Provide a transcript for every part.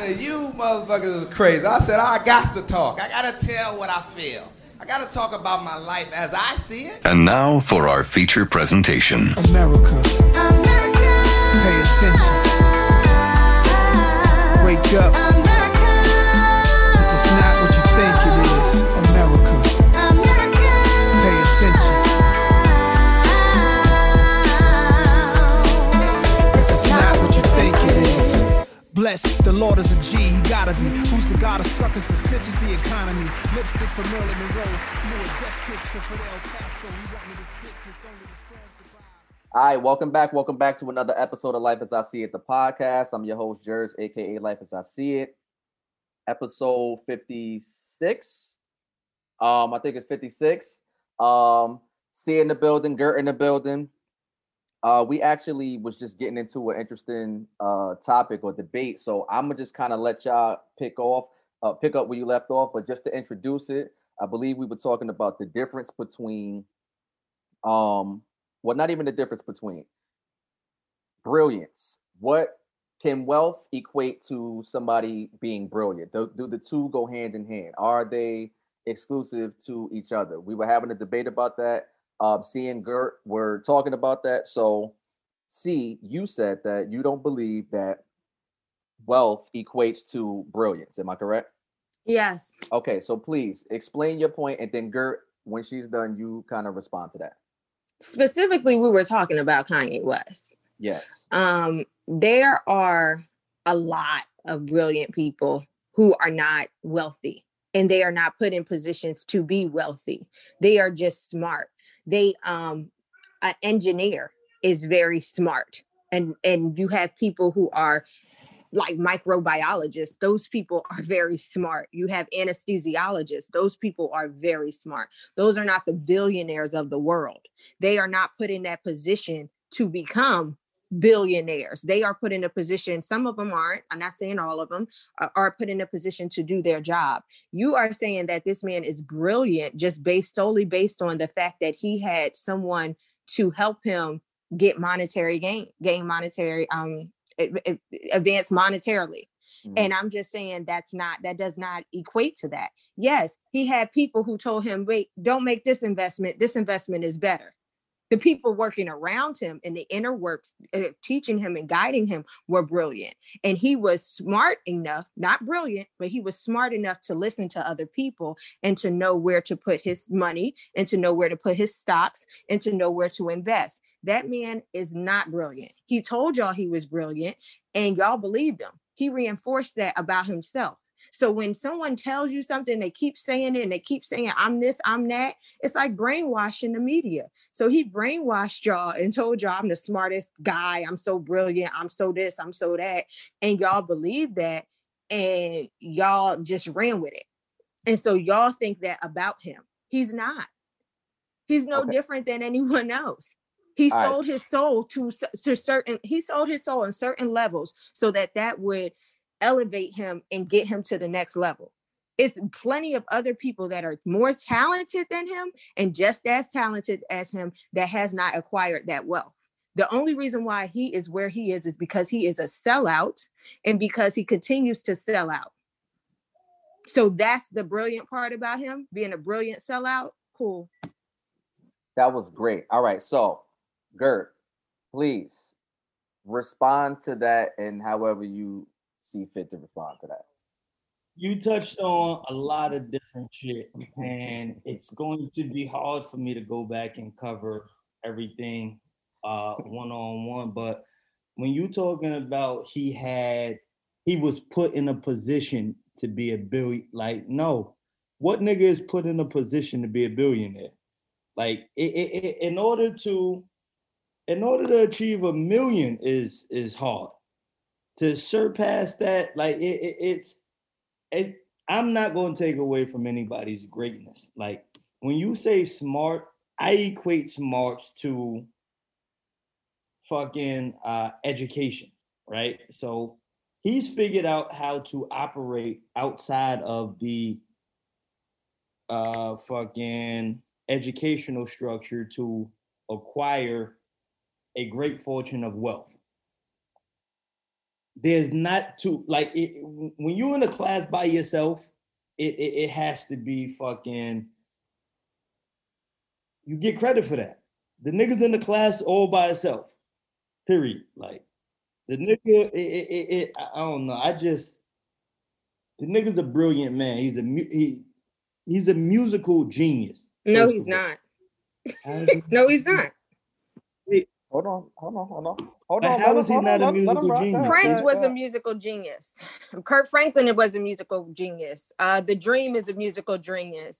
said, you motherfuckers is crazy. I said, I got to talk. I got to tell what I feel. I got to talk about my life as I see it. And now for our feature presentation. America. Pay attention. Wake up. Bless the Lord is a G, he gotta be. Who's the god of suckers and snitches the economy? Lipstick for Marilyn Monroe. Blew a death kiss to Fidel Castro. He want to spit this only the strong survive. All right, welcome back. Welcome back to another episode of Life as I See It, the podcast. I'm your host, Jers, aka Life as I See It. Episode 56. Um, I think it's 56. Um, see in the building, Gert in the building. Uh, we actually was just getting into an interesting uh topic or debate. So I'm gonna just kind of let y'all pick off, uh, pick up where you left off. But just to introduce it, I believe we were talking about the difference between um well not even the difference between brilliance what can wealth equate to somebody being brilliant do, do the two go hand in hand are they exclusive to each other we were having a debate about that um c and gert were talking about that so c you said that you don't believe that wealth equates to brilliance am i correct Yes. okay so please explain your point and then gert when she's done you kind of respond to that Specifically, we were talking about Kanye West. yes Um, there are a lot of brilliant people who are not wealthy and they are not put in positions to be wealthy. They are just smart. They um an engineer is very smart and and you have people who are like microbiologists those people are very smart. You have anesthesiologists those people are very smart. Those are not the billionaires of the world. They are not put in that position to become billionaires. They are put in a position some of them aren't i'm not saying all of them are, are put in a position to do their job. You are saying that this man is brilliant just based solely based on the fact that he had someone to help him get monetary gain gain monetary um advance monetarily. Mhm. and i'm just saying that's not that does not equate to that. Yes he had people who told him wait don't make this investment. This investment is better the people working around him in the inner works uh, teaching him and guiding him were brilliant. And he was smart enough not brilliant but he was smart enough to listen to other people and to know where to put his money and to know where to put his stocks and to know where to invest. That man is not brilliant. He told y'all he was brilliant and y'all believed him. He reinforced that about himself so when someone tells you something they keep saying it and they keep saying i'm this i'm that it's like brainwashing the media so he brainwashed y'all and told y'all I'm the smartest guy. I'm so brilliant. I'm so this, I'm so that. And y'all believe that and y'all just ran with it. And so y'all think that about him. He's not. He's no Okay. different than anyone else. He All right. sold his soul to, to certain, he sold his soul on certain levels so that that would elevate him and get him to the next level. It's plenty of other people that are more talented than him and just as talented as him that has not acquired that wealth. The only reason why he is where he is is because he is a sellout and because he continues to sell out. So that's the brilliant part about him being a brilliant sellout. Cool. That was great. All right, so Gert, please respond to that and however you see fit to respond to that. you touched on a lot of different shit, and it's going to be hard for me to go back and cover everything uh one on one. But when you talking about he had, he was put in a position to be a billion. Like, no, what nigga is put in a position to be a billionaire? Like, it, it, it, in order to, in order to achieve a million is is hard. To surpass that, like it, it it's it, I'm not going to take away from anybody's greatness. Like when you say smart, I equate smarts to fucking uh, education, right? So he's figured out how to operate outside of the uh, fucking educational structure to acquire a great fortune of wealth. There's not too like it, when you're in a class by yourself, it, it it has to be fucking. You get credit for that. The niggas in the class all by itself. Period. Like the nigga, it, it, it, I don't know. I just the nigga's a brilliant man. He's a he he's a musical genius. No, he's not. How is he- No, he's not. Hold on, hold on, hold on, hold But on. how let is him- he not a let- let him musical genius? Prince was a musical genius. Kirk Franklin was a musical genius. Uh, The Dream is a musical genius.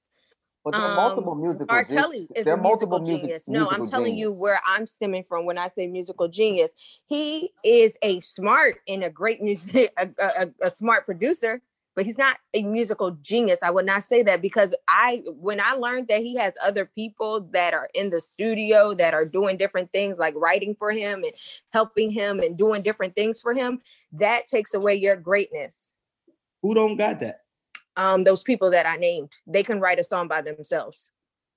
But there are Um, multiple musical. R. gen- Kelly is there a are musical multiple music- genius. No, I'm musical telling you where I'm stemming from when I say musical genius. He is a smart and a great music, a, a, a- a smart producer, but he's not a musical genius. I would not say that because I, when I learned that he has other people that are in the studio that are doing different things, like writing for him and helping him and doing different things for him, that takes away your greatness Who don't got that? um those people that I named. They can write a song by themselves.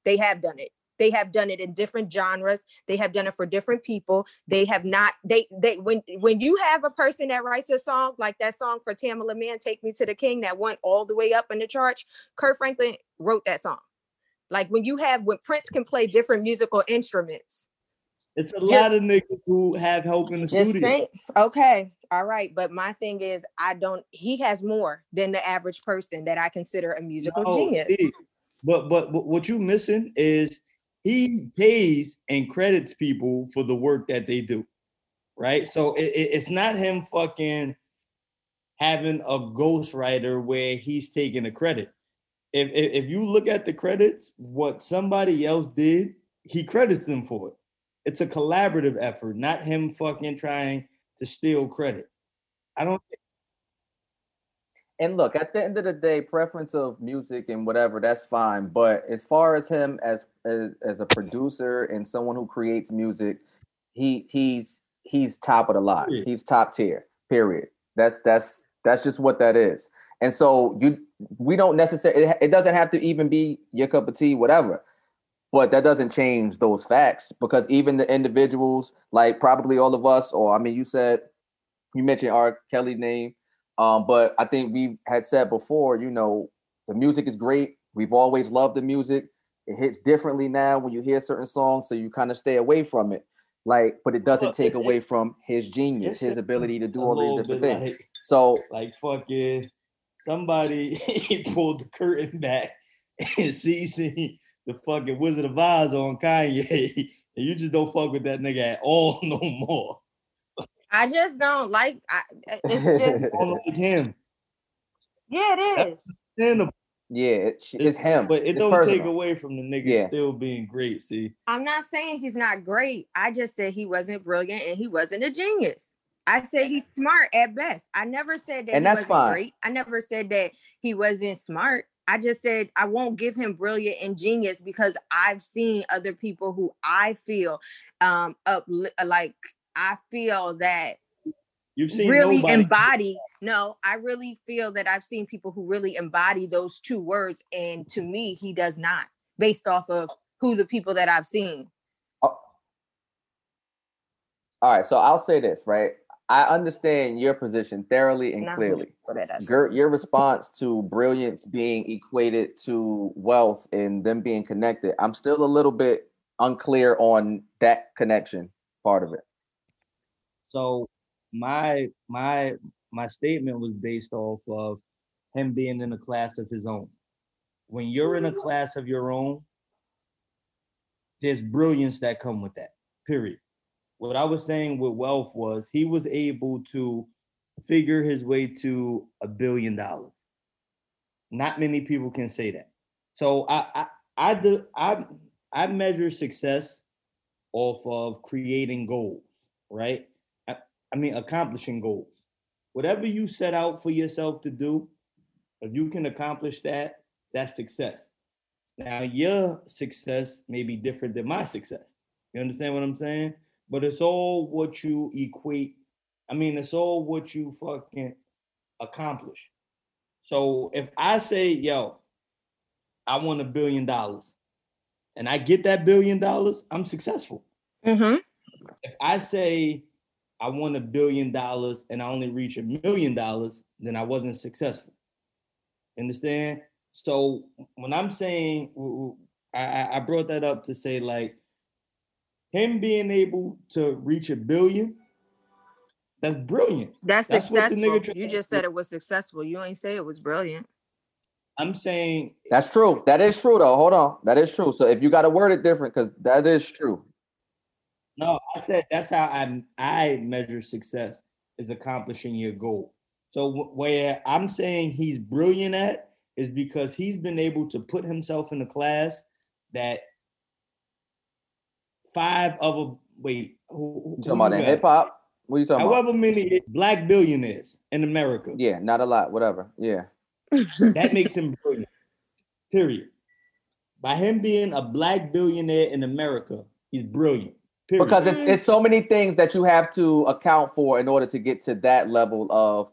They have done it. They have done it in different genres. They have done it for different people. They have not they they when when you have a person that writes a song like that song for Tamela Mann Take Me to the King that went all the way up in the charts, Kirk Franklin wrote that song. Like when you have when Prince can play different musical instruments. It's a Yeah. lot of niggas who have help in the Just studio. saying, okay, all right. But my thing is, I don't. He has more than the average person that I consider a musical No, genius. see, But, but but what you missing is he pays and credits people for the work that they do, right? So it, it- it's not him fucking having a ghostwriter where he's taking the credit. If, if if you look at the credits, what somebody else did, he credits them for it. It's a collaborative effort, not him fucking trying to steal credit. I don't And look, at the end of the day, preference of music and whatever, that's fine. But as far as him as as, as a producer and someone who creates music, he he's he's top of the line. Period. He's top tier. Period. That's that's that's just what that is. And so you we don't necessarily it, it doesn't have to even be your cup of tea, whatever. But that doesn't change those facts because even the individuals, like probably all of us, or I mean, you said you mentioned R. Kelly name. Um, but I think we had said before, you know, the music is great. We've always loved the music. It hits differently now when you hear certain songs, so you kind of stay away from it. Like, but it doesn't take away from his genius, his ability to do all these different things. like- So like fucking somebody he pulled the curtain back and see see the fucking Wizard of Oz on Kanye, and you just don't fuck with that nigga at all no more. I just don't like. I, it's just don't like him. yeah, it is. Then yeah, it, it's him. but it It's don't take away from the nigga Yeah. still being great. See, I'm not saying he's not great. I just said he wasn't brilliant and he wasn't a genius. I said he's smart at best. I never said that And he that's wasn't fine. great. I never said that he wasn't smart. I just said I won't give him brilliant and genius because I've seen other people who I feel um up like I feel that you've seen really nobody. embody no i really feel that i've seen people who really embody those two words and to me he does not based off of who the people that i've seen oh. All right, so I'll say this, right? I understand your position thoroughly and Not clearly. what it is. Your your response to brilliance being equated to wealth and them being connected, I'm still a little bit unclear on that connection part of it. So my my my statement was based off of him being in a class of his own. When you're in a mm-hmm. class of your own, there's brilliance that come with that. Period. What I was saying with wealth was he was able to figure his way to a billion dollars. Not many people can say that. So I I I do, I I measure success off of creating goals, right? I, mean accomplishing goals. Whatever you set out for yourself to do, if you can accomplish that, that's success. Now your success may be different than my success. You understand what I'm saying? But it's all what you equate. I mean, it's all what you fucking accomplish. So if I say, yo, I want a billion dollars, and I get that billion dollars, I'm successful. mm-hmm. If I say I won a billion dollars and I only reach a million dollars, then I wasn't successful. Understand? So when I'm saying, I, I brought that up to say like him being able to reach a billion, that's brilliant. That's, that's successful. you just said it was successful. You ain't say it was brilliant. I'm saying that's true. That is true, though. Hold on, that is true. So if you got to word it different, because that is true. No, I said that's how I I measure success is accomplishing your goal. So where I'm saying he's brilliant at is because he's been able to put himself in a class that five of other wait who, you talking about in hip hop? What are you talking about? However about? many black billionaires in America. Yeah, not a lot. Whatever. Yeah. that makes him brilliant. Period. By him being a black billionaire in America, he's brilliant. Period. Because it's it's so many things that you have to account for in order to get to that level of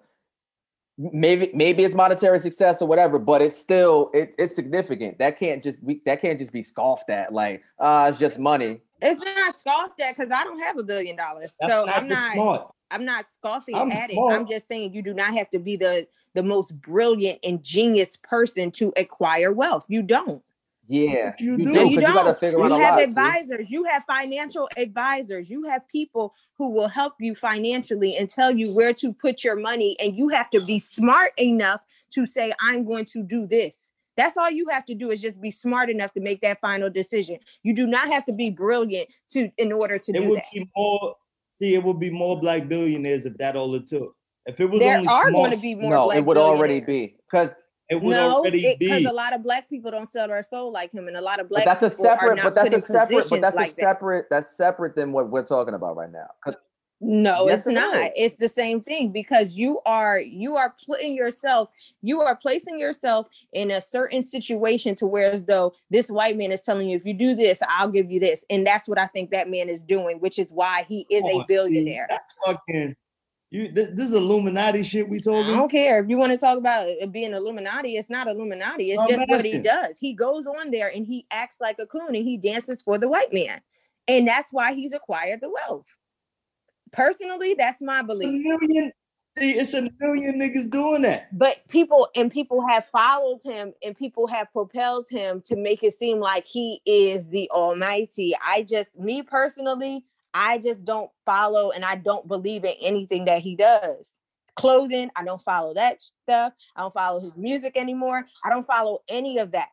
maybe maybe it's monetary success or whatever, but it's still it, it's significant. That can't just be that can't just be scoffed at like uh it's just money. It's not scoffed at because I don't have a billion dollars. so I'm not smart. I'm not scoffing I'm at smart. it. I'm just saying you do not have to be the the most brilliant and genius person to acquire wealth. You don't. Yeah, you, you do. No, you, don't. You, you have lot, advisors. See? You have financial advisors. You have people who will help you financially and tell you where to put your money. And you have to be smart enough to say, "I'm going to do this." That's all you have to do is just be smart enough to make that final decision. You do not have to be brilliant to in order to it do would that. Be more, see, it would be more black billionaires if that all it took. If it was there only are smart, going to be more. No, it would already be because it would no, already be because a lot of black people don't sell their soul like him, and a lot of black. But that's a separate. But that's a separate. But that's like a separate. That. That's separate than what we're talking about right now. No, yes, it's it not. Is. It's the same thing because you are you are putting yourself, you are placing yourself in a certain situation to where as though this white man is telling you, if you do this, I'll give you this, and that's what I think that man is doing, which is why he is oh, a billionaire. That's fucking you, this, this, is Illuminati shit we talking. I don't care if you want to talk about it being Illuminati. It's not Illuminati. It's I'm just asking. what he does. He goes on there and he acts like a coon and he dances for the white man, and that's why he's acquired the wealth. Personally, that's my belief. A million, see, it's a million niggas doing that. But people and people have followed him and people have propelled him to make it seem like he is the Almighty. I just, me personally, I just don't follow and I don't believe in anything that he does. Clothing, I don't follow that stuff. I don't follow his music anymore. I don't follow any of that.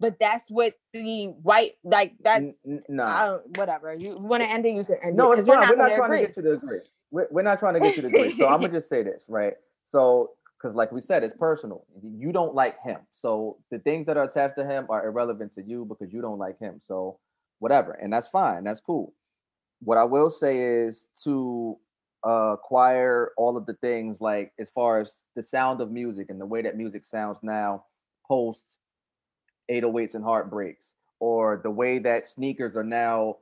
But that's what the white like that's no uh, whatever. You want to end it, you can end no, it. No, it's fine. We're not, trying agree. to get you to agree. We're, we're not trying to get you to agree. So I'm gonna just say this, right? So because like we said, it's personal. You don't like him. So the things that are attached to him are irrelevant to you because you don't like him. So whatever. And that's fine. That's cool what I will say is to uh, acquire all of the things like as far as the sound of music and the way that music sounds now post 808s and heartbreaks or the way that sneakers are now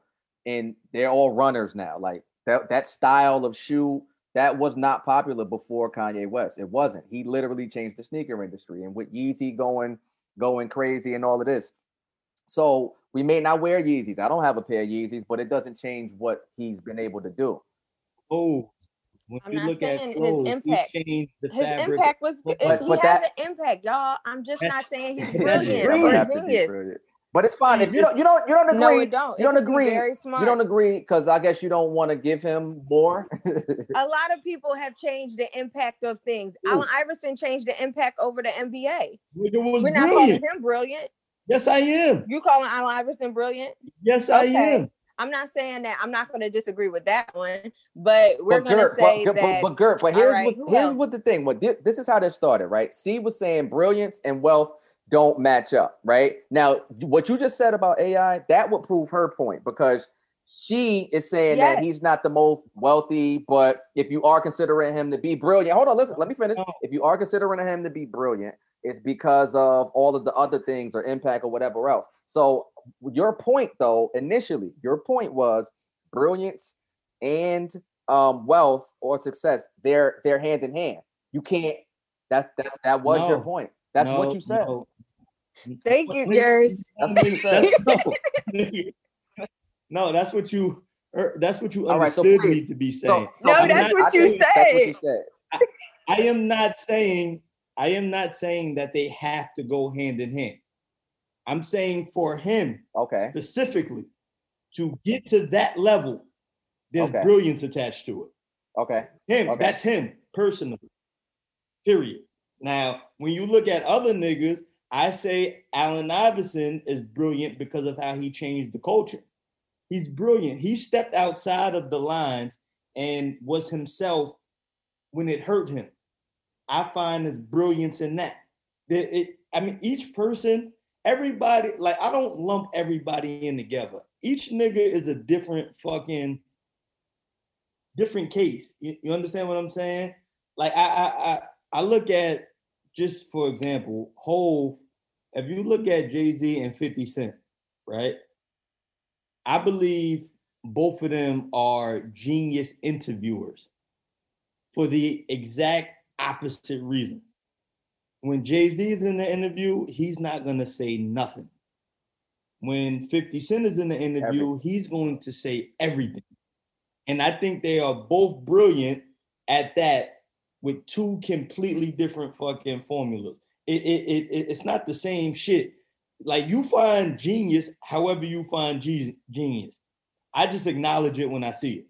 and they're all runners now like that that style of shoe that was not popular before Kanye West. It wasn't. He literally changed the sneaker industry and with Yeezy going going crazy and all of this. So we may not wear Yeezys. I don't have a pair of Yeezys, but it doesn't change what he's been able to do. Oh, when I'm not saying clothes, his impact. his impact was but, he but has that, an impact, y'all. I'm just not saying he's brilliant or genius. But it's fine if you don't you don't you don't agree. No, it don't. You don't agree. Very smart. You don't agree because I guess you don't want to give him more. a lot of people have changed the impact of things. Ooh. Allen Iverson changed the impact over the NBA. We're not calling him brilliant. Yes, I am. You calling Allen Iverson brilliant? Yes, I am. I'm not saying that. I'm not going to disagree with that one, but we're going to say but, that. But, but Gert, but here's right, what here's else? what the thing. What this is how this started, right? C was saying brilliance and wealth don't match up, right? Now, what you just said about AI, that would prove her point because she is saying yes. that he's not the most wealthy, but if you are considering him to be brilliant, hold on, listen, let me finish. If you are considering him to be brilliant, it's because of all of the other things or impact or whatever else. So your point though, initially, your point was brilliance and um, wealth or success, they're they're hand in hand. You can't that's that that was no, your point. That's no, what you said. No. Thank you, Jers. That's what you said. no. no, that's what you er, that's what you All right, so understood me to be So- saying. No, I'm that's not- what you think That's what you said. said. I am not saying I am not saying that they have to go hand in hand. I'm saying for him Okay. specifically to get to that level, there's Okay. brilliance attached to it. Okay. Him, Okay. that's him personally. Period. Now, when you look at other niggas, I say Allen Iverson is brilliant because of how he changed the culture. He's brilliant. He stepped outside of the lines and was himself when it hurt him. I find his brilliance in that. That it, I mean, each person, everybody, like I don't lump everybody in together. Each nigga is a different fucking different case. You, you understand what I'm saying? Like I, I I I look at just for example, whole. If you look at Jay Z and 50 Cent, right? I believe both of them are genius interviewers for the exact opposite reason. When Jay Z is in the interview, he's not going to say nothing. When 50 Cent is in the interview, he's going to say everything. And I think they are both brilliant at that with two completely different fucking formulas. It, it, it- it's not the same shit. Like you find genius, however you find genius. I just acknowledge it when I see it.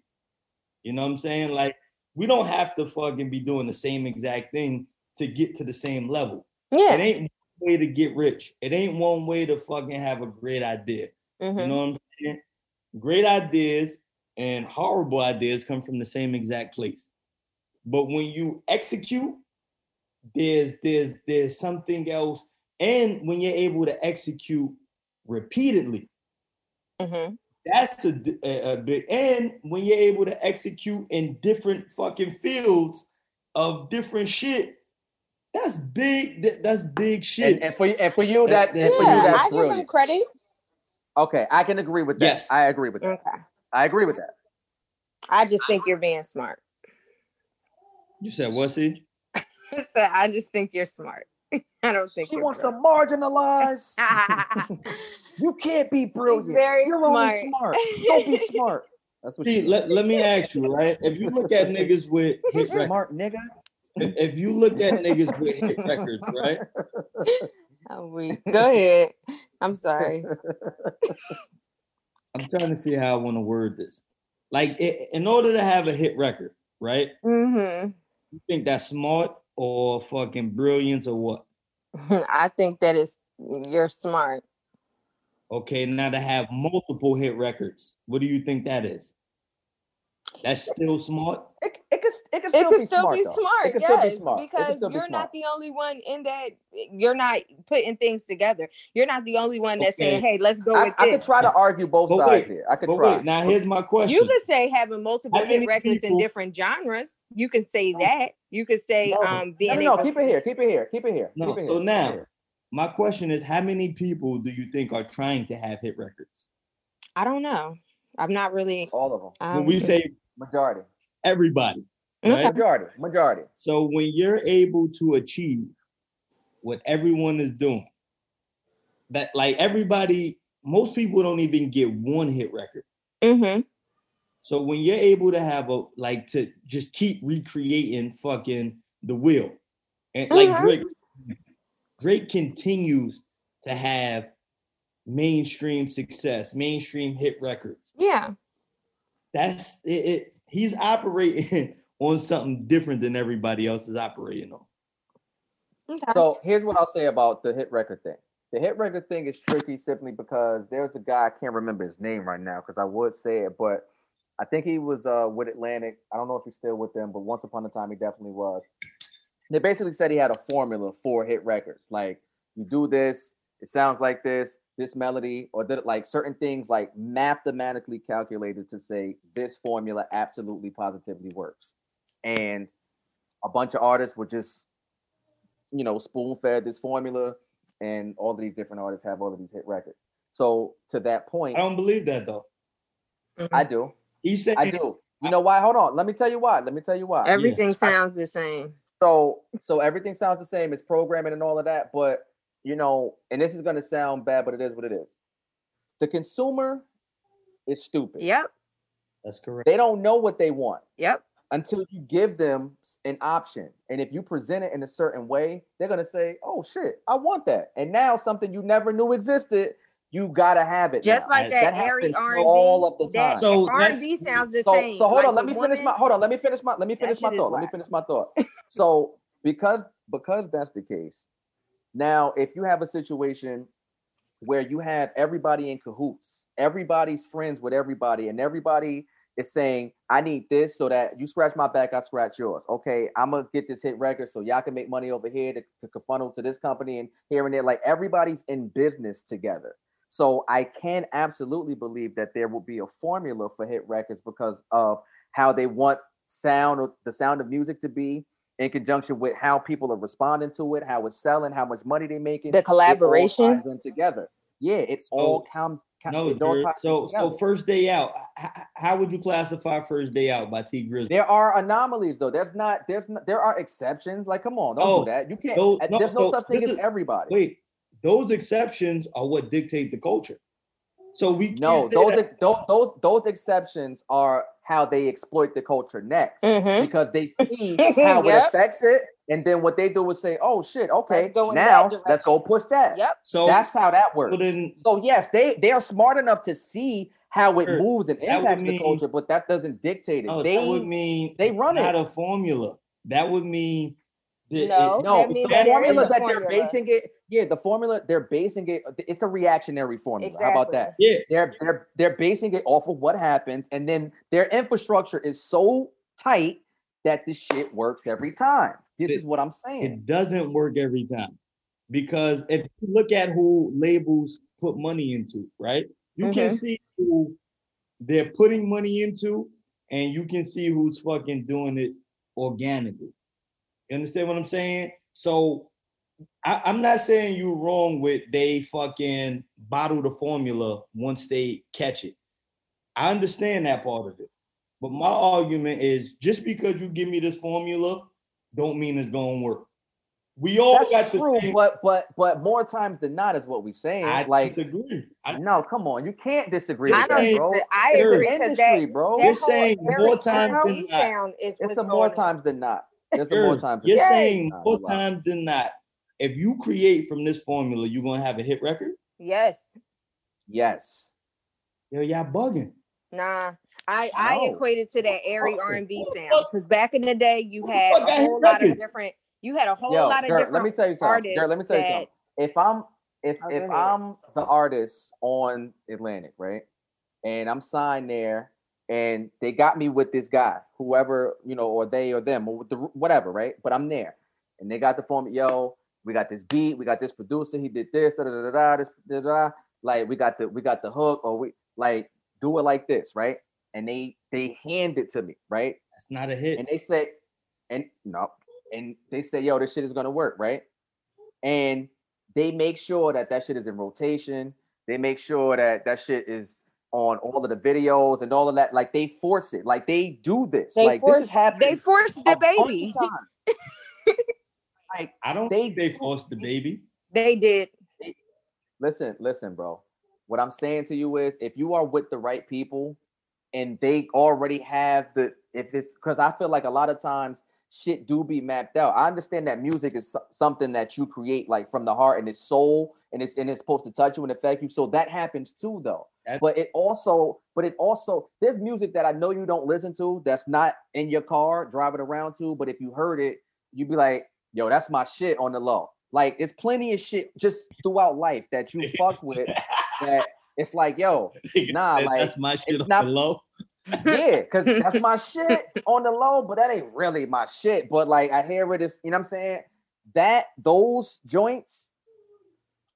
You know what I'm saying? Like we don't have to fucking be doing the same exact thing to get to the same level. Yeah. It ain't one way to get rich. It ain't one way to fucking have a great idea. You Mhm. know what I'm saying? Great ideas and horrible ideas come from the same exact place. But when you execute, there's there's there's something else. And when you're able to execute repeatedly, Mhm. That's a, d- a- a big. And when you're able to execute in different fucking fields of different shit, that's big. that- That's big shit. And, and for you, and for you, that, Yeah, for you, that's I give him credit. Okay, I can agree with that. Yes. I agree with that. Okay. I agree with that. I just think you're being smart. you said what, see? I just think you're smart. I don't think She you're wants to marginalize. you can't be brilliant. very You're only smart. smart. Don't be smart. That's what See, let, let me ask you, right? If you look at niggas with hit said. records, Smart nigga. if if you look at niggas with hit records, right? Oh, we go ahead. I'm sorry. I'm trying to see how I want to word this. Like, i- in order to have a hit record, right? Mm-hmm. You think that's smart or fucking brilliance or what? I think that is you're smart. Okay, now to have multiple hit records, what do you think that is? That's still smart. It, it could it could It still could be still smart. be smart, It could still be yes, smart. Because still you're smart. not the only one in that. You're not putting things together. You're not the only one that's saying, "Hey, let's go I, with I this." could try to argue both But sides wait, here. I could But try. wait, now here's my question. You could say having multiple hit records people- in different genres. You could say that. You could say No, um no, being no, no, able keep it here. Keep it here. Keep it here. No, keep it so here, keep it now- here. My question is, how many people do you think are trying to have hit records? I don't know. I'm not really. all of them. Um, when we say Majority. everybody, right? Majority. Majority. So when you're able to achieve what everyone is doing, that like everybody, most people don't even get one hit record. hmm So when you're able to have a like to just keep recreating fucking the wheel, and like Mhm. Drake, Drake continues to have mainstream success, mainstream hit records. Yeah. That's it, it. He's operating on something different than everybody else is operating on. Okay. So here's what I'll say about the hit record thing. The hit record thing is tricky simply because there's a guy I can't remember his name right now because I would say it, but I think he was uh, with Atlantic. I don't know if he's still with them, but once upon a time he definitely was. They basically said he had a formula for hit records. Like you do this, it sounds like this, this melody, or did it like certain things like mathematically calculated to say this formula absolutely positively works. And a bunch of artists were just you know, spoon fed this formula, and all of these different artists have all of these hit records. So to that point, I don't believe that though. Mm-hmm. I do, He said I do. You know why? Hold on. Let me tell you why. Let me tell you why. Everything sounds the same. So so everything sounds the same. It's programming and all of that, but you know, and this is gonna sound bad, but it is what it is. The consumer is stupid. Yep. That's correct. They don't know what they want Yep. until you give them an option. And if you present it in a certain way, they're gonna say, "Oh shit, I want that." And now something you never knew existed, you gotta have it. Just now. like that, airy happens R&B. all of the that time. So R&B sounds the so, same. so hold Like on, let the me finish my hold on, let me finish my let me finish my thought. Let me finish my thought. so because because that's the case, now if you have a situation where you have everybody in cahoots, everybody's friends with everybody, and everybody is saying, I need this so that you scratch my back, I scratch yours. Okay, I'm gonna get this hit record so y'all can make money over here to, to funnel to this company and here and there. Like everybody's in business together. So I can absolutely believe that there will be a formula for hit records because of how they want sound or the sound of music to be in conjunction with how people are responding to it, how it's selling, how much money they're making. The collaboration all ties collaborations. in together. Yeah, it So- all comes. co- No, it all so together. so first day out. h- h- How would you classify first day out by Tee Grizzley? There are anomalies though. There's not. There's not, there are exceptions. Like, come on, don't Oh, do that. You can't. those- uh, no, there's no so such thing this as everybody. Wait, those exceptions are what dictate the culture. So we can't no, those, that- those those those exceptions are how they exploit the culture next Mhm. because they see how it affects it, and then what they do is say, "Oh shit, okay, go in that now let's go push that." Yep. so That's how that works. so then So yes, they they are smart enough to see how it Sure. moves and That would impacts the culture, but that doesn't dictate it. no, they that would mean they run not it. a formula. That would mean that No. it- No, that the means that formula is that they're basing it, yeah, the formula they're basing it. It's a reactionary formula. How about that? yeah, They're they're they're basing it off of what happens, and then their infrastructure is so tight that this shit works every time. This It- is what I'm saying. it doesn't work every time because if you look at who labels put money into, right? You can Mhm. see who they're putting money into, and you can see who's fucking doing it organically. You understand what I'm saying? So I, I'm not saying you're wrong with they fucking bottle the formula once they catch it. I understand that part of it. But my argument is just because you give me this formula, don't mean it's gonna work. We all That's got true, the same. but but but more times than not is what we're saying. I like, disagree. I, no, come on, you can't disagree I with don't that, bro. I agree industry, that, bro. that You're saying more times than not. It's what's a more times than not. It's Sure. more times. Than You're not. saying Nah, more you're right. than not. If you create from this formula, you're gonna have a hit record. Yes. Yes. Yo, y'all bugging. Nah. I, I No. equated to that airy R and B sound because back in the day you had a whole lot of different. You had a whole Yo, lot of Dirk, different. let me tell you something. artists let me tell you something. If I'm if Oh, if ahead. I'm the artist on Atlantic, right, and I'm signed there, and they got me with this guy, whoever you know, or they or them, or the whatever, right? But I'm there, and they got the form. Yo, we got this beat, we got this producer, he did this, da da da da, da this da da. Like we got the we got the hook, or we like do it like this, right? And they they hand it to me, right? That's not a hit. and they say, and no, and they say, yo, this shit is gonna work, right? And they make sure that that shit is in rotation. They make sure that that shit is on all of the videos and all of that. Like they force it. Like they do this. They like force, this is happening. They forced a the baby. like I don't they think they do- forced the baby. They did. listen, listen, bro. What I'm saying to you is if you are with the right people and they already have the if it's because I feel like a lot of times shit do be mapped out. I understand that music is something that you create like from the heart and it's soul and it's and it's supposed to touch you and affect you. So that happens too though. That- But it also, but it also, there's music that I know you don't listen to that's not in your car driving around to, but if you heard it, you'd be like, yo, that's my shit on the low. Like it's plenty of shit just throughout life that you fuck with that it's like, yo, Nah, like, that's my shit it's on not- the low. yeah, because that's my shit on the low, but that ain't really my shit. But like I hear it is, you know what I'm saying? That those joints,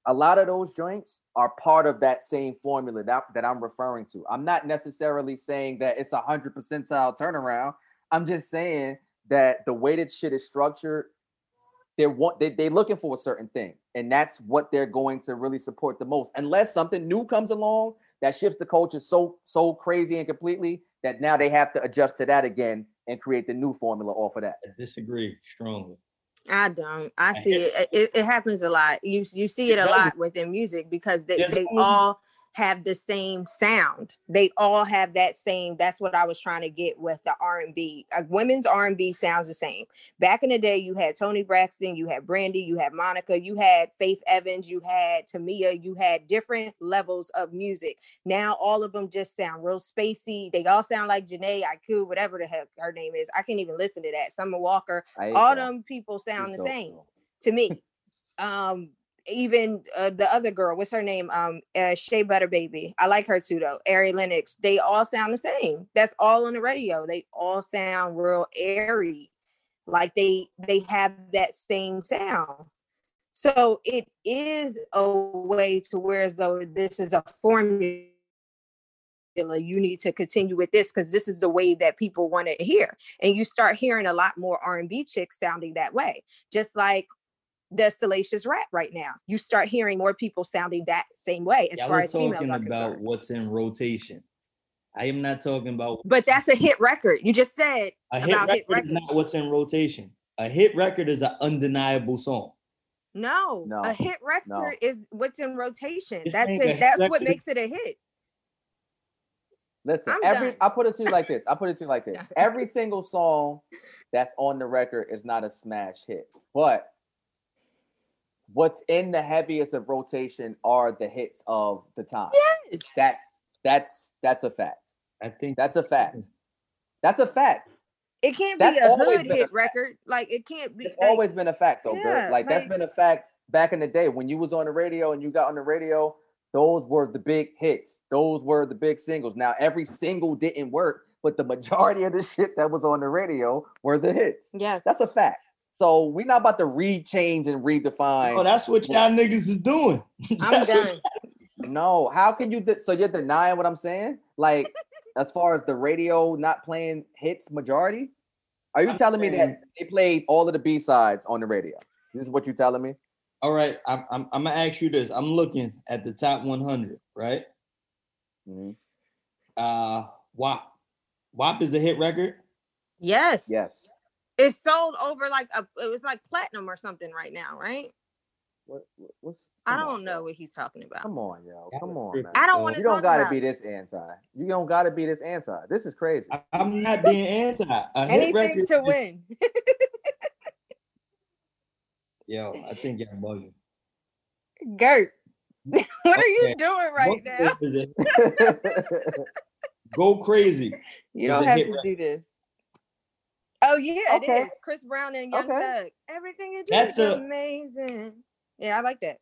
a lot of those joints are part of that same formula that, that I'm referring to. I'm not necessarily saying that it's a hundred percentile turnaround. I'm just saying that the way that shit is structured, they're want they, they're looking for a certain thing, and that's what they're going to really support the most. Unless something new comes along that shifts the culture so so crazy and completely that now they have to adjust to that again and create the new formula off of that. I disagree strongly. I don't. I see it. it. It happens a lot. You you see It it a lot within music because they, they all have the same sound. They all have that same. That's what I was trying to get with the R and B. Uh, women's R and B sounds the same. Back in the day, you had Toni Braxton, you had Brandy, you had Monica, you had Faith Evans, you had Tamia, you had different levels of music. Now all of them just sound real spacey. They all sound like Jhené Aiko, whatever the heck her name is. I can't even listen to that. Summer Walker. All that. them people sound She's the dope, same to me. um even uh, the other girl, what's her name? Um, uh, Shea Butter Baby. I like her too, though. Ari Lennox. They all sound the same. That's all on the radio. They all sound real airy, like they they have that same sound. So it is a way to where as though this is a formula. You need to continue with this because this is the way that people want to hear, and you start hearing a lot more R and B chicks sounding that way. Just like the salacious rap right now. You start hearing more people sounding that same way as Y'all far are as females talking are about concerned. what's in rotation. I am not talking about But that's a hit record. You just said a hit about record, hit is not what's in rotation. A hit record is an undeniable song. no, No, a hit record no. is what's in rotation. You're That's it. hit That's what makes it a hit. Listen, I'm every done. I put it to you like this. I put it to you like this. Every single song that's on the record is not a smash hit, but what's in the heaviest of rotation are the hits of the time. Yes. That's that's that's a fact. I think That's a fact. That's a fact. It can't That's be a always hood been a hit record. Like it can't be. It's like, always been a fact though. Bert. Yeah, like that's been a fact back in the day when you was on the radio and you got on the radio. Those were the big hits. Those were the big singles. Now every single didn't work, but the majority of the shit that was on the radio were the hits. yes. That's a fact. So we're not about to rechange and redefine. Oh, that's what y'all niggas is doing. I'm done. no, how can you? De- so you're denying what I'm saying? Like, as far as the radio not playing hits majority, are you I'm telling me that they played all of the B sides on the radio? This is what you're telling me? All right, I'm, I'm I'm gonna ask you this. I'm looking at the top 100, right? Mm-hmm. Uh, WAP. WAP is a hit record. Yes. Yes. It's sold over like a. It was like platinum or something right now, right? What, what- what's? I don't on, know yo. what he's talking about. Come on, yo. Come on, tripping. man. I don't want to You don't gotta about be this anti. You don't gotta be this anti. This is crazy. I, am not being anti. A anything to is- win. Yo, I think y'all bugging. Gert, what are you doing right What now? Go crazy. You don't have to record. do this. Oh yeah, Okay. it is. Chris Brown and Young Okay. Thug. Everything you do That's is a- amazing. Yeah, I like that.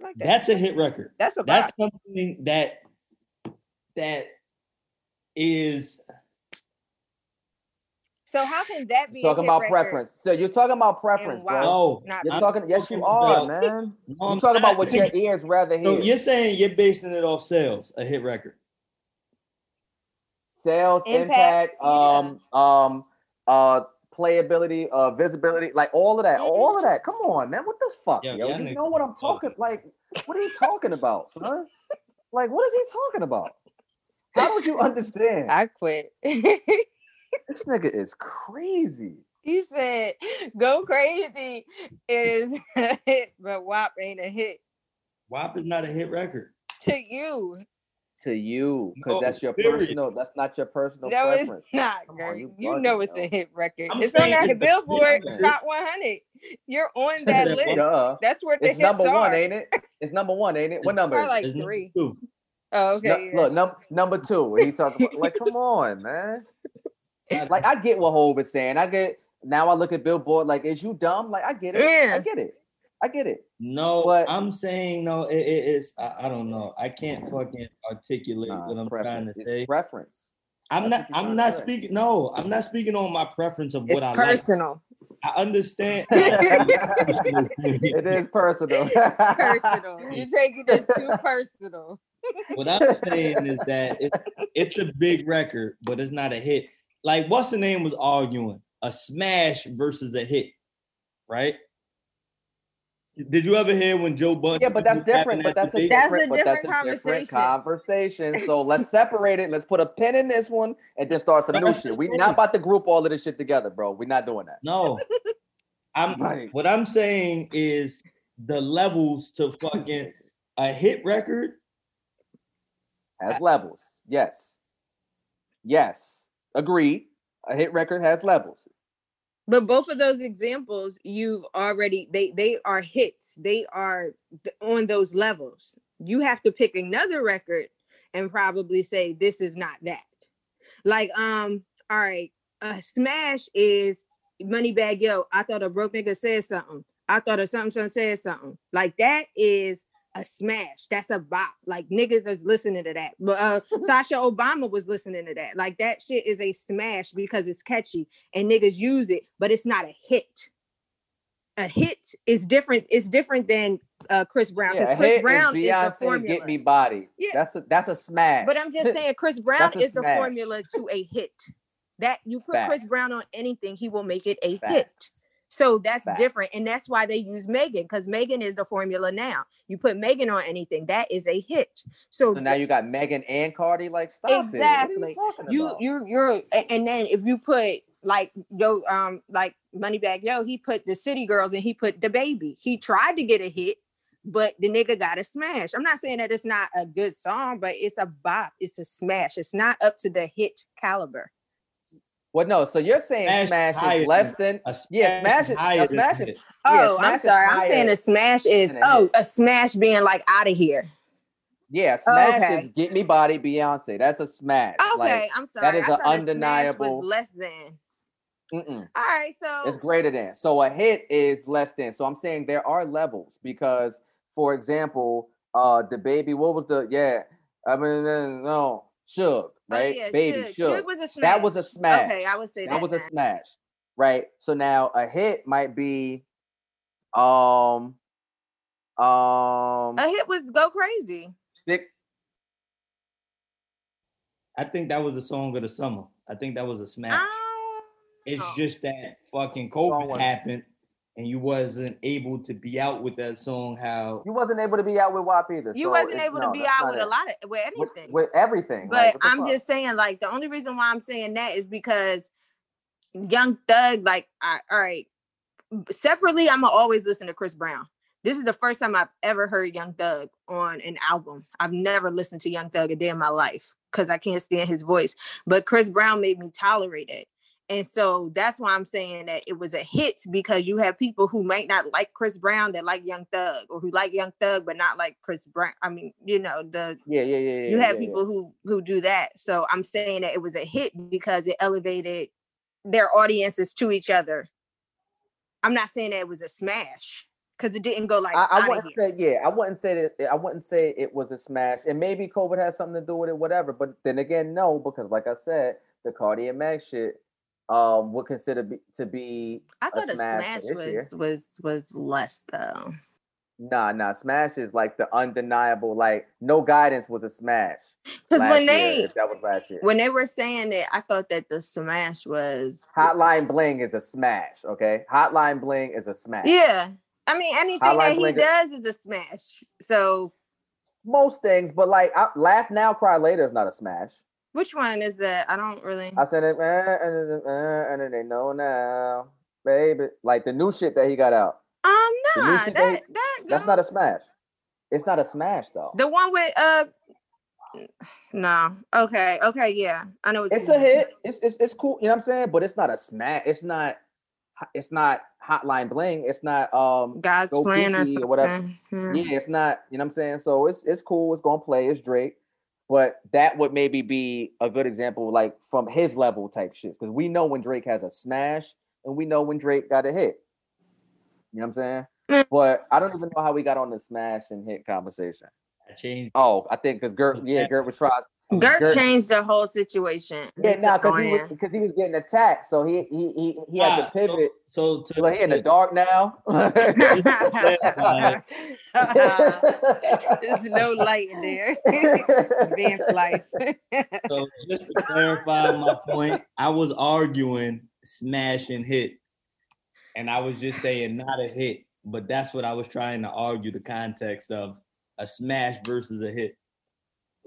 I like that. That's a hit record. That's a That's something that that is So how can that be a talking hit about record? preference. So you're talking about preference, wow. bro. no. Not You're talking. Yes, you are, about- man. You're I'm talking about what your ears rather hear. So you're saying you're basing it off sales, a hit record. sales Impact, impact, yeah. um um uh playability uh visibility like all of that Mhm. all of that come on man what the fuck Yo, yo, y'all you know what i'm talking like what are you talking about son like what is he talking about how don't you understand I quit. this nigga is crazy he said, "Go crazy is a hit, but WAP ain't a hit WAP is not a hit record. to you. To you because No, that's your period. personal that's not your personal No, it's preference not, Come on, girl. you You, know it's yo. a hit record. I'm it's on saying that it's a hit Billboard record. Top 100. You're on that list. Duh. That's where the hit is. it's hits number are. one ain't it it's number one ain't it what number Probably like three. two. Oh, okay. No, yeah. Look, num- number two. He talking about like, come on, man. Like, I get what Hove is saying. I get now. I look at Billboard. Like, is you dumb? Like, I get it. Yeah. I get it. I get it. No, But- I'm saying no. It, it is. I, I don't know. I can't fucking articulate Nah, what I'm trying preference. to It's say. preference. I'm that's not. I'm not say. speaking. No, I'm not speaking on my preference of It's what I like personal. like. I understand. it is personal. It's personal. You're taking this too personal. what I'm saying is that it, it's a big record, but it's not a hit. Like what's the name was arguing a smash versus a hit, right? Did you ever hear when Joe Budden? yeah, but that's different. But that's a debate? That's a different. but that's a different different conversation. conversation. So let's separate it. Let's put a pin in this one and then start some new shit. We're not about to group all of this shit together, bro. We're not doing that. No. I'm Right. what I'm saying is the levels to fucking a hit record has levels. Yes. Yes. Agreed. A hit record has levels. But both of those examples, you've already they they are hits. They are on those levels. You have to pick another record and probably say this is not that. Like um, all right, a smash is Moneybagg Yo. I thought a broke nigga said something. I thought a something son said something. Like that is a smash. That's a bop. Like niggas is listening to that. But uh Sasha Obama was listening to that. Like that shit is a smash because it's catchy and niggas use it, but it's not a hit. A hit is different. It's different than uh Chris Brown because Yeah, Chris hit Brown is is, the formula. Get Me Body. Yeah. That's a that's a smash. But I'm just saying Chris Brown is the formula to a hit. That you put Chris Brown on anything, he will make it a hit. So that's different. And that's why they use Megan because Megan is the formula now. You put Megan on anything, that is a hit. So, So now you got Megan and Cardi. Like stop Exactly. You you, talking you about? you're and then if you put like yo um like Moneybagg Yo, he put the City Girls and he put the baby. He tried to get a hit, but the nigga got a smash. I'm not saying that it's not a good song, but it's a bop. It's a smash. It's not up to the hit caliber. Well, no. So you're saying Smash Smash, is less than- than A yeah, Smash is a Smash a is hit. Yeah, Oh, Smash I'm sorry. I'm saying a smash is a oh a smash being like out of here. yeah. Smash Okay. is Get Me Body Beyonce. That's a smash. Okay, Like, I'm sorry. is I a thought smash undeniable- was less than. mm-mm. All right, so it's greater than. So a hit is less than. So I'm saying there are levels because, for example, uh, the baby. What was the yeah? I mean, no, Suge, oh, right? yeah, baby, Suge. Suge. Suge was a smash. That was a smash. Okay, I would say that. that was a smash, right? So now a hit might be, um, um, A hit was go crazy. stick. I think that was the song of the summer. I think that was a smash. Um, It's Oh. just that fucking Song COVID was- happened and you wasn't able to be out with that song how You wasn't able to be out with WAP either. you so wasn't able no, to be out not with a lot of with With, anything. with everything. but like, I'm fuck? just saying, like, the only reason why I'm saying that is because Young Thug, like, I, all right, separately, I'm gonna always listen to Chris Brown. This is the first time I've ever heard Young Thug on an album. I've never listened to Young Thug a day in my life because I can't stand his voice. But Chris Brown made me tolerate it. And so that's why I'm saying that it was a hit because you have people who might not like Chris Brown that like Young Thug or who like Young Thug but not like Chris Brown. I mean, you know, the yeah, yeah, yeah. you have yeah, people who who do that so i'm saying that it was a hit because it elevated their audiences to each other i'm not saying that it was a smash because it didn't go like I, I wouldn't here. say yeah. I wouldn't say that. I wouldn't say it was a smash, and maybe COVID has something to do with it, whatever. But then again, no, because like I said, the Cardi and Meg shit um would consider be, to be i thought a smash smash for year. was was was less though nah nah. Smash is like the undeniable. Like no guidance was a smash. because when they if that was last year. when they were saying that i thought that the smash was Hotline Bling is a smash. Okay, Hotline Bling is a smash. yeah i mean anything Hotline that he Bling is- does is a smash so most things, but like I, laugh now, cry later is not a smash. Which one is that i don't really I said it, eh, and then, then they know now, baby. Like the new shit that he got out. um new nah that that- that That's not a smash. It's not a smash though. The one with uh no. Okay. Okay, yeah. I know what It's a mean. hit. It's, it's it's cool. You know what I'm saying? But it's not a smash. It's not. It's not Hotline Bling. It's not um. God's Go plan or something. or whatever. Yeah. Yeah, it's not. You know what I'm saying? So it's it's cool. It's gonna play. It's Drake. But that would maybe be a good example, like from his level type shit. Because we know when Drake has a smash, and we know when Drake got a hit. You know what I'm saying? Mm. But I don't even know how we got on the smash and hit conversation. I changed Oh, I think because Gert, yeah, Gert was trying. Gert Gert- changed the whole situation. Yeah, It's nah, because he was because he was getting attacked, so he he he, he had to Ah, pivot. So, so to So he in the dark now. There's no light in there. Van life. So just to clarify my point, I was arguing smash and hit. And I was just saying not a hit, but that's what I was trying to argue the context of a smash versus a hit.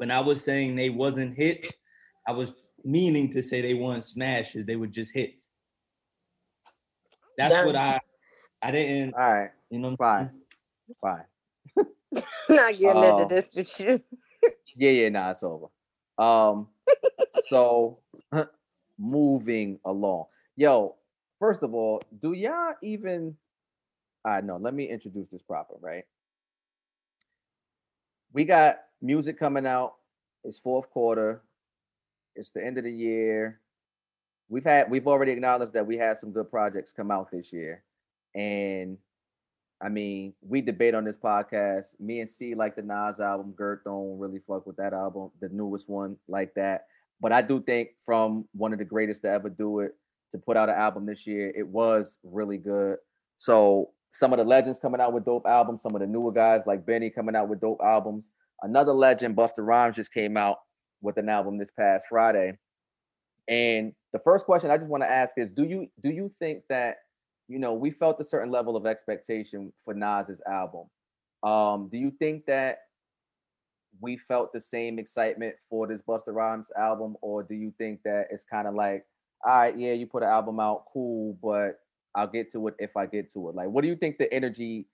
When I was saying they wasn't hits, I was meaning to say they weren't smashes, they were just hits. That's what I I didn't, All right, you know, fine, fine. Not getting into this with you. Yeah, yeah, nah, it's over. Um, so moving along. Yo, first of all, do y'all even I know, let me introduce this proper, right? We got music coming out. It's fourth quarter. It's the end of the year. We've had we've already acknowledged that we had some good projects come out this year. And I mean, we debate on this podcast. Me and C like the Nas album. Gert don't really fuck with that album, the newest one like that. But I do think from one of the greatest to ever do it to put out an album this year, it was really good. So some of the legends coming out with dope albums, some of the newer guys like Benny coming out with dope albums. Another legend, Busta Rhymes, just came out with an album this past Friday. And the first question I just want to ask is do you do you think that you know we felt a certain level of expectation for Nas's album? Um, do you think that we felt the same excitement for this Busta Rhymes album, or do you think that it's kind of like, all right, yeah, you put an album out, cool, but I'll get to it if I get to it. Like, what do you think the energy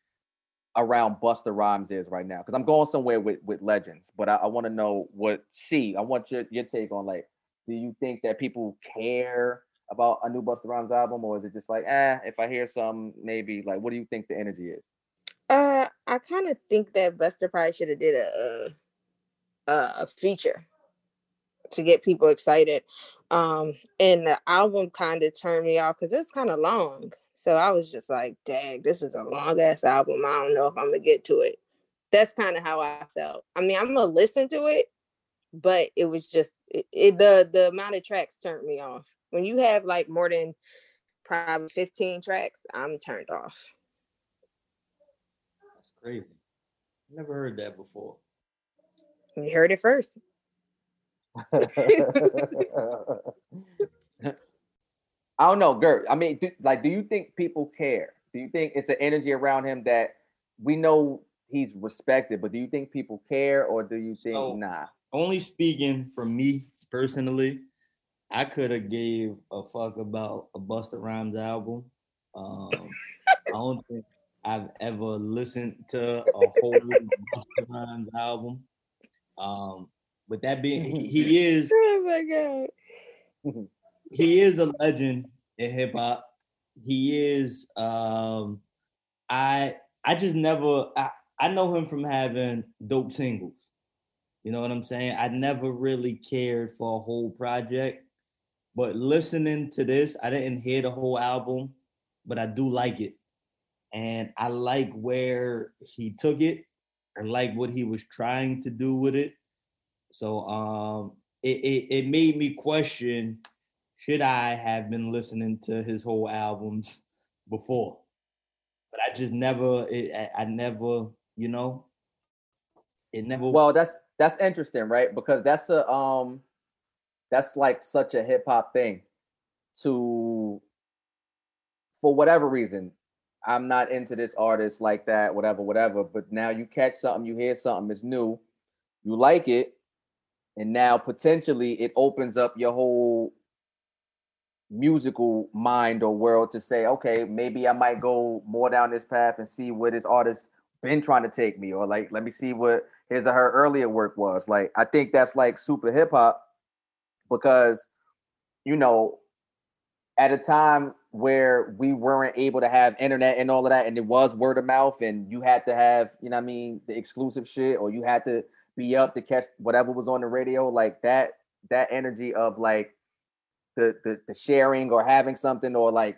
around Busta Rhymes is right now? Because I'm going somewhere with with legends, but I, I want to know what C. I want your your take on like, do you think that people care about a new Busta Rhymes album, or is it just like, eh, if I hear some, maybe like, what do you think the energy is? Uh, I kind of think that Busta probably should have did a, a a feature to get people excited. Um, and the album kind of turned me off because it's kind of long. So I was just like, dang, this is a long ass album. I don't know if I'm gonna get to it. That's kind of how I felt. I mean, I'm gonna listen to it, but it was just it, it, the the amount of tracks turned me off. When you have like more than probably 15 tracks, I'm turned off. That's crazy. Never heard that before. You heard it first. I don't know, Gert. I mean, do, like, do you think people care? Do you think it's an energy around him that we know he's respected, but do you think people care, or do you think So- nah? Only speaking for me personally, I could have gave a fuck about a Busta Rhymes album. Um, I don't think I've ever listened to a whole Busta Rhymes album. Um, with that being, he, he is Oh my god. he is a legend in hip hop. He is um I I just never I, I know him from having dope singles. You know what I'm saying? I never really cared for a whole project. But listening to this, I didn't hear the whole album, but I do like it. And I like where he took it. I like what he was trying to do with it. So um it, it, it made me question should I have been listening to his whole albums before? But I just never, it, I, I never, you know, it never. Well, that's that's interesting, right? Because that's a um, that's like such a hip hop thing to, for whatever reason, I'm not into this artist like that, whatever, whatever. But now you catch something, you hear something, it's new, you like it, and now potentially it opens up your whole musical mind or world to say, okay, maybe I might go more down this path and see where this artist been trying to take me, or like let me see what his or her earlier work was. Like I think that's like super hip hop because you know at a time where we weren't able to have internet and all of that, and it was word of mouth, and you had to have, you know, I mean, the exclusive shit, or you had to be up to catch whatever was on the radio, like that. That energy of like the the, the sharing or having something or like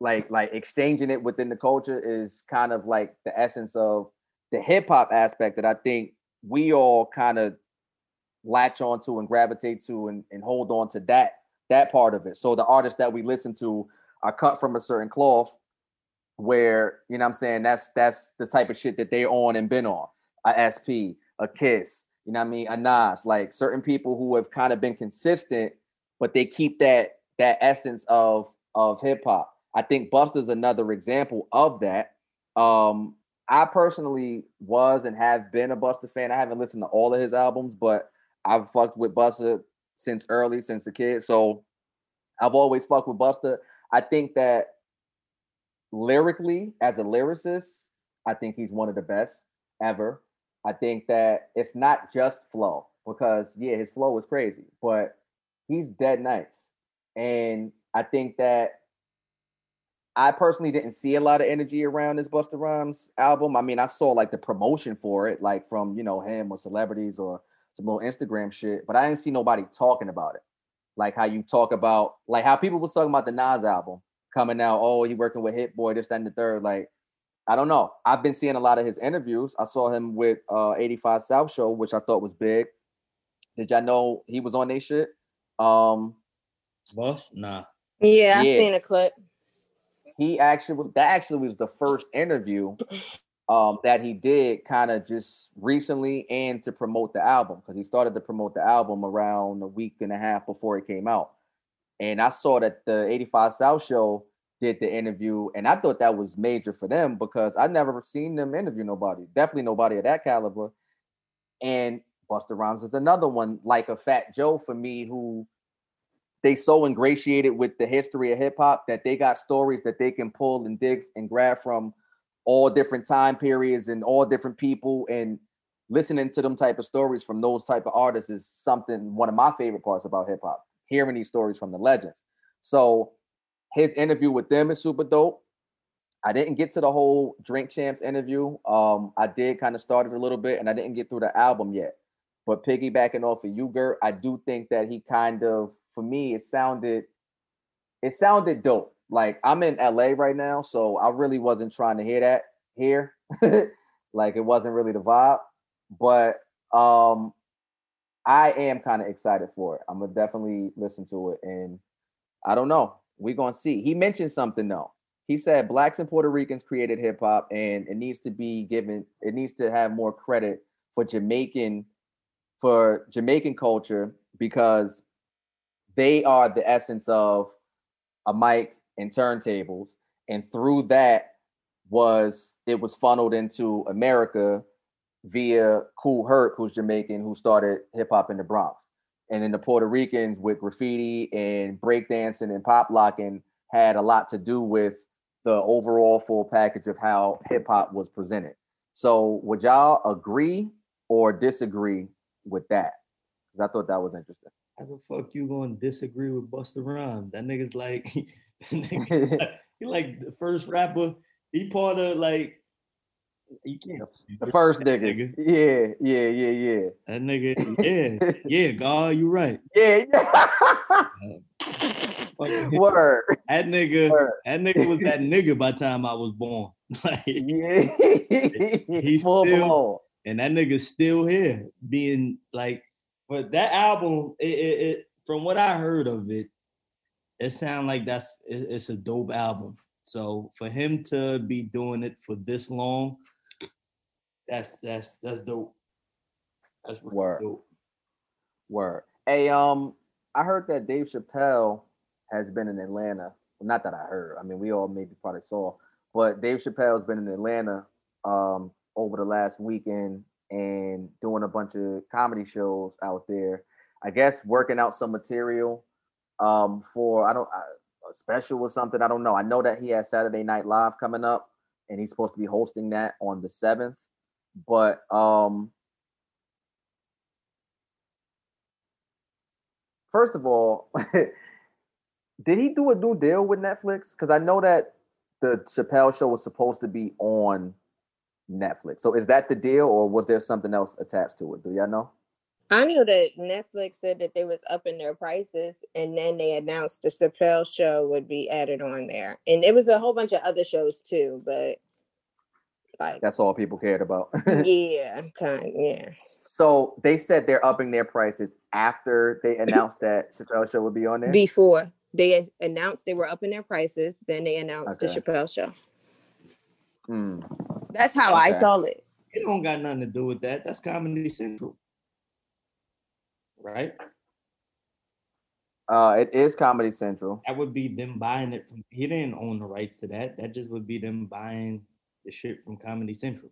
like like exchanging it within the culture is kind of like the essence of the hip hop aspect that I think we all kind of latch onto and gravitate to and, and hold on to that that part of it. So the artists that we listen to are cut from a certain cloth where, you know what I'm saying, that's that's the type of shit that they on and been on. A SP, a Kiss, you know what I mean, a Nas, like certain people who have kind of been consistent, but they keep that that essence of of hip hop. I think Busta's another example of that. Um, I personally was and have been a Busta fan. I haven't listened to all of his albums, but I've fucked with Busta since early, since the kid. So I've always fucked with Busta. I think that lyrically, as a lyricist, I think he's one of the best ever. I think that it's not just flow because yeah, his flow is crazy, but he's dead nice. And I think that I personally didn't see a lot of energy around this Busta Rhymes album. I mean, I saw like the promotion for it, like from you know him or celebrities or some little Instagram shit, but I didn't see nobody talking about it. Like how you talk about, like how people was talking about the Nas album coming out. Oh, he working with Hit Boy, this, that, and the third. Like, I don't know. I've been seeing a lot of his interviews. I saw him with uh 85 South Show, which I thought was big. Did y'all know he was on their shit? Um, Bus? Nah. Yeah, I've Yeah. seen a clip. he actually that actually was the first interview um that he did kind of just recently and to promote the album because he started to promote the album around a week and a half before it came out and i saw that the 85 south show did the interview and i thought that was major for them because i never seen them interview nobody definitely nobody of that caliber and Busta Rhymes is another one like a fat joe for me who they so ingratiated with the history of hip hop that they got stories that they can pull and dig and grab from all different time periods and all different people and listening to them type of stories from those type of artists is something one of my favorite parts about hip hop hearing these stories from the legends so his interview with them is super dope. I didn't get to the whole drink champs interview. Um i did kind of start it a little bit and i didn't get through the album yet but piggybacking off of you Gert, i do think that he kind of for me it sounded it sounded dope. Like i'm in la right now so i really wasn't trying to hear that here. Like it wasn't really the vibe but um i am kind of excited for it. I'm gonna definitely listen to it and i don't know. We're gonna see. He mentioned something though. He said blacks and puerto ricans created hip-hop and it needs to be given it needs to have more credit for jamaican for jamaican culture because they are the essence of a mic and turntables. And through that was it was funneled into america via Kool Herc who's jamaican who started hip-hop in the bronx. And then the puerto ricans with graffiti and breakdancing and pop locking had a lot to do with the overall full package of how hip-hop was presented. So would y'all agree or disagree with that 'Cause i thought that was interesting How the fuck you gonna disagree with Busta Rhymes? That nigga's like, nigga, he like the first rapper. He part of like, you can't. The first niggas. Yeah, yeah, yeah, yeah. That nigga, yeah, yeah, God, you right. Yeah, yeah. Word. That nigga, Word. that nigga was that nigga by the time I was born. Like, Yeah. He's Full still- blown. And that nigga's still here, being like, but that album, it, it, it from what I heard of it, it sound like that's it- it's a dope album. So for him to be doing it for this long, that's that's that's dope. That's really Word. dope. Word. Hey, um, I heard that Dave Chappelle has been in Atlanta. Well, not that I heard. I mean, we all maybe probably saw, but Dave Chappelle's been in Atlanta um over the last weekend and doing a bunch of comedy shows out there. I guess working out some material um for I don't a special or something. I don't know. I know that he has Saturday Night Live coming up, and he's supposed to be hosting that on the seventh. But um, first of all, did he do a new deal with Netflix? Because I know that the Chappelle show was supposed to be on Netflix. So is that the deal, or was there something else attached to it? Do y'all know? I knew that Netflix said that they was upping their prices, and then they announced the Chappelle show would be added on there, and it was a whole bunch of other shows too. But like, That's all people cared about. yeah, kind, yeah. so they said they're upping their prices after they announced that Chappelle show would be on there. Before they announced they were upping their prices, then they announced the Chappelle show. Hmm. That's how I Okay. saw it. It don't got nothing to do with that. That's Comedy Central, right? Uh, it is Comedy Central. That would be them buying it. From, he didn't own the rights to that. That just would be them buying the shit from Comedy Central.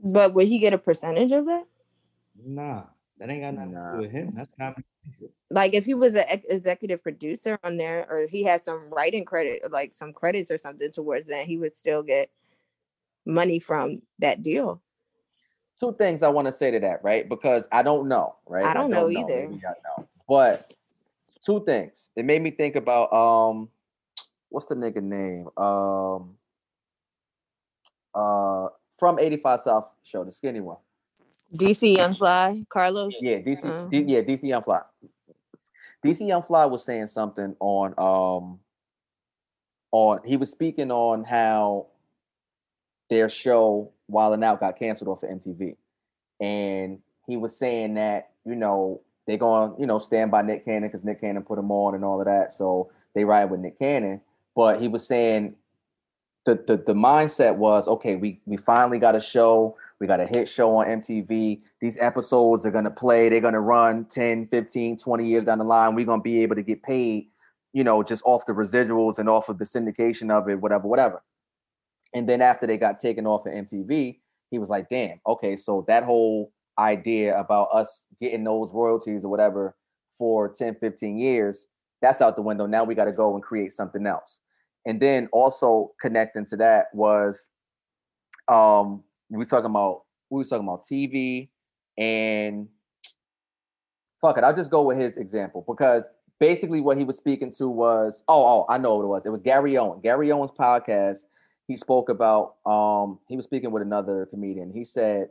But would he get a percentage of that? Nah, that ain't got nothing to do with him. That's Comedy Central. Like if he was an executive producer on there, or he had some writing credit, like some credits or something towards that, he would still get money from that deal. two things I want to say to that, right? Because I don't know, right? I don't know either. Maybe I know. But two things. It made me think about um what's the nigga name? Um uh from 85 South show, the skinny one. DC Young Fly, Carlos. Yeah, DC Mhm. D- yeah, DC Young Fly. DC Young Fly was saying something on um on he was speaking on how their show Wild 'N Out got canceled off of MTV. And he was saying that, you know, they're going, you know, stand by Nick Cannon because Nick Cannon put them on and all of that. So they ride with Nick Cannon. But he was saying the the, the mindset was, okay, we we finally got a show. We got a hit show on MTV. These episodes are going to play. They're going to run 10, 15, 20 years down the line. We're going to be able to get paid, you know, just off the residuals and off of the syndication of it, whatever, whatever. And then after they got taken off of MTV, he was like, damn, okay, so that whole idea about us getting those royalties or whatever for 10, 15 years, that's out the window. Now we got to go and create something else. And then also connecting to that was um we was talking about we was talking about TV and fuck it, I'll just go with his example because basically what he was speaking to was oh oh I know what it was. It was Gary Owen. Gary Owen's podcast. He spoke about um he was speaking with another comedian. He said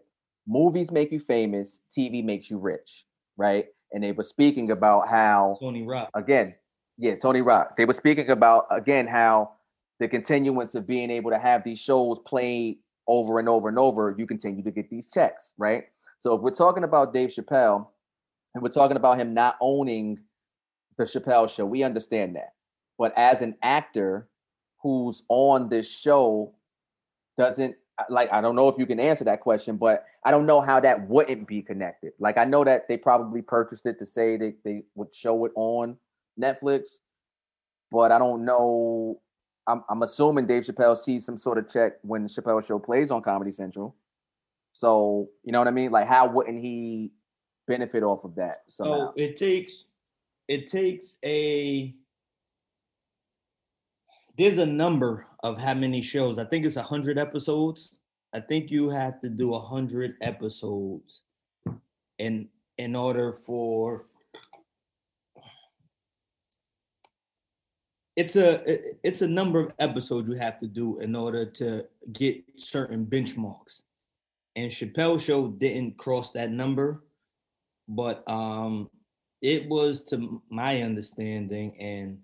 movies make you famous, TV makes you rich, right? And they were speaking about how Tony Rock. again, yeah, Tony Rock. They were speaking about again how the continuance of being able to have these shows played over and over and over, you continue to get these checks, right? So if we're talking about Dave Chappelle and we're talking about him not owning the Chappelle show, we understand that. But as an actor who's on this show, doesn't uh, like I don't know if you can answer that question, but I don't know how that wouldn't be connected. Like I know that they probably purchased it to say they, they would show it on Netflix, but I don't know. I'm, I'm assuming Dave Chappelle sees some sort of check when the Chappelle show plays on Comedy Central. So you know what I mean? Like how wouldn't he benefit off of that somehow? So it takes it takes a there's a number of how many shows. I think it's a hundred episodes. I think you have to do a hundred episodes in in order for it's a it's a number of episodes you have to do in order to get certain benchmarks. And Chappelle show didn't cross that number, but um it was to my understanding and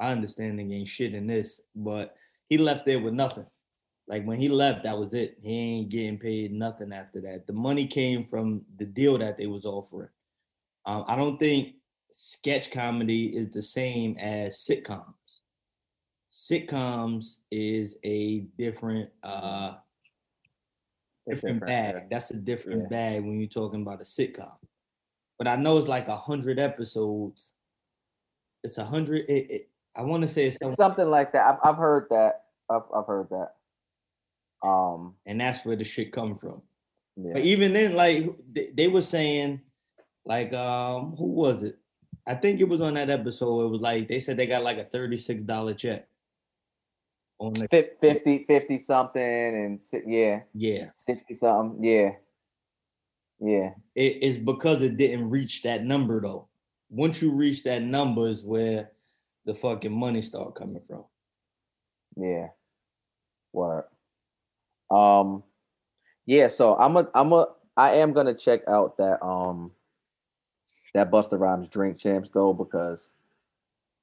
my understanding ain't shit in this, but he left there with nothing. Like when he left, that was it. He ain't getting paid nothing after that. The money came from the deal that they was offering. Um, I don't think sketch comedy is the same as sitcoms. Sitcoms is a different uh different yeah. bag. That's a different Yeah. bag when you're talking about a sitcom. But I know it's like a hundred episodes. It's a hundred. It, it, I want to say It's something like that. I've, I've heard that. I've, I've heard that. Um, and that's where the shit come from. yeah. But even then, like they, they were saying, like um, who was it? I think it was on that episode. It was like they said they got like a thirty-six dollar check. On the 50, 50 something and yeah, yeah, 60 something. Yeah. Yeah. it, it's because it didn't reach that number though. Once you reach that number is where the fucking money start coming from. Yeah. Word. Um yeah, so I'm a I'm a I am gonna check out that um that Busta Rhymes drink champs though because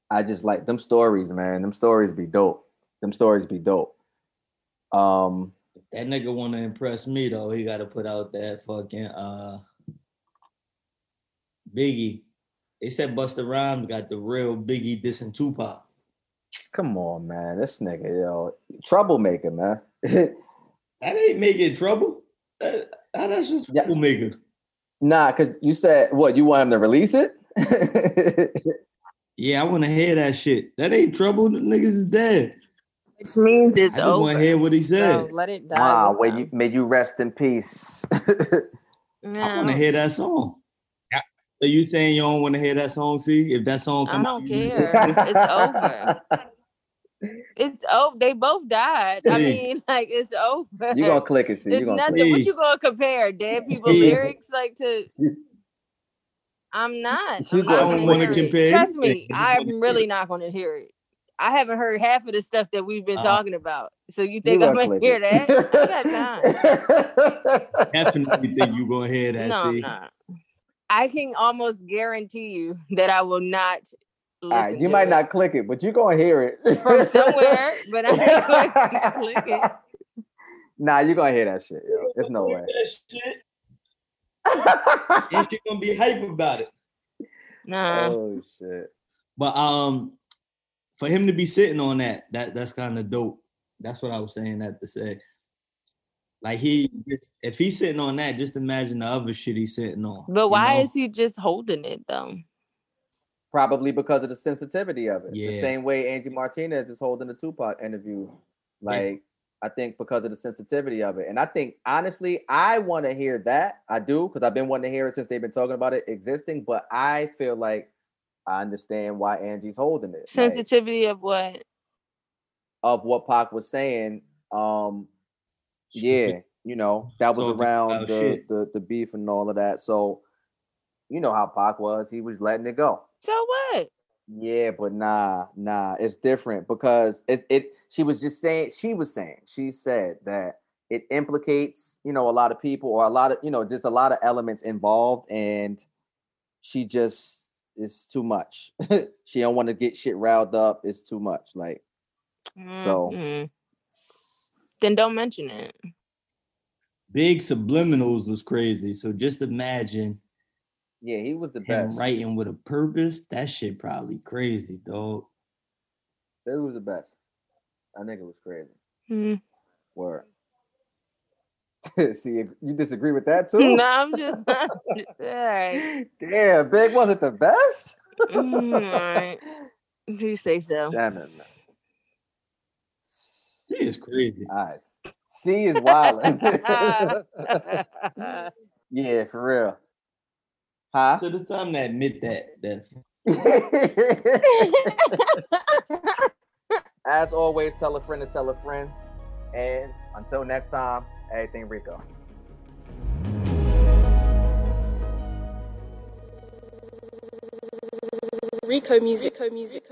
I just like them stories, man. Them stories be dope. Them stories be dope. Um That nigga want to impress me though. He got to put out that fucking uh Biggie. They said Busta Rhymes got the real Biggie dissing Tupac. come on, man. This nigga, yo, troublemaker, man. That ain't making trouble. That, that's just Yeah. troublemaker. nah, cause you said what you want him to release it? Yeah, I want to hear that shit. That ain't trouble. The niggas is dead. Which means it's I just want over. to hear what he said. So let it die. wow, with may you may you rest in peace. I want to hear that song. So you saying you don't want to hear that song? See, if that song comes I don't out, care. It's over. It's oh, they both died. I mean, like it's over. You gonna click it, see? It's You gonna nothing. click What you gonna compare dead people See. lyrics like to? I'm not. You I'm gonna don't wanna hear it. compare Trust me. I just wanna I'm really not gonna hear it. I haven't heard half of the stuff that we've been Uh, talking about. So you You think I'm gonna gonna hear it. that? I got time. Definitely think you gonna hear that. No, I'm see, not. I can almost guarantee you that I will not All listen. right, you to might it not click it, but you're gonna hear it from somewhere, but I ain't going to click it. Nah, you're gonna hear that shit. Yo. There's no way. That shit. And she gonna be hype about it. Nah. oh shit. But um, for him to be sitting on that, that that's kind of dope. That's what I was saying that to say. Like he, if he's sitting on that, just imagine the other shit he's sitting on. But you why know? is he just holding it though? Probably because of the sensitivity of it. The same way Angie Martinez is holding the Tupac interview. Like, I think because of the sensitivity of it. And I think honestly, I want to hear that. I do, because I've been wanting to hear it since they've been talking about it existing. But I feel like I understand why Angie's holding it. like, Sensitivity of what? of what Pac was saying. Um, yeah, you know, that was Talking around the, the the beef and all of that. So you know how Pac was, he was letting it go. So what? Yeah, but nah, nah, it's different because it it she was just saying she was saying she said that it implicates, you know, a lot of people or a lot of, you know, just a lot of elements involved and she just is too much. she don't want to get shit riled up. It's too much. Like So- Mhm. Then don't mention it. Big subliminals was crazy. So just imagine Yeah, he was the him best. writing with a purpose. That shit probably crazy, dog. He was the best. I think it was crazy. Hmm. Word. See, you disagree with that too? No, I'm just all right. Yeah, Big wasn't the best. Mm, all right. You say so. Damn it, man. She is crazy. All right. C is wild. yeah, for real. Huh? So this time to admit that that As always, tell a friend to tell a friend. And until next time, everything Rico. Rico music. Rico music.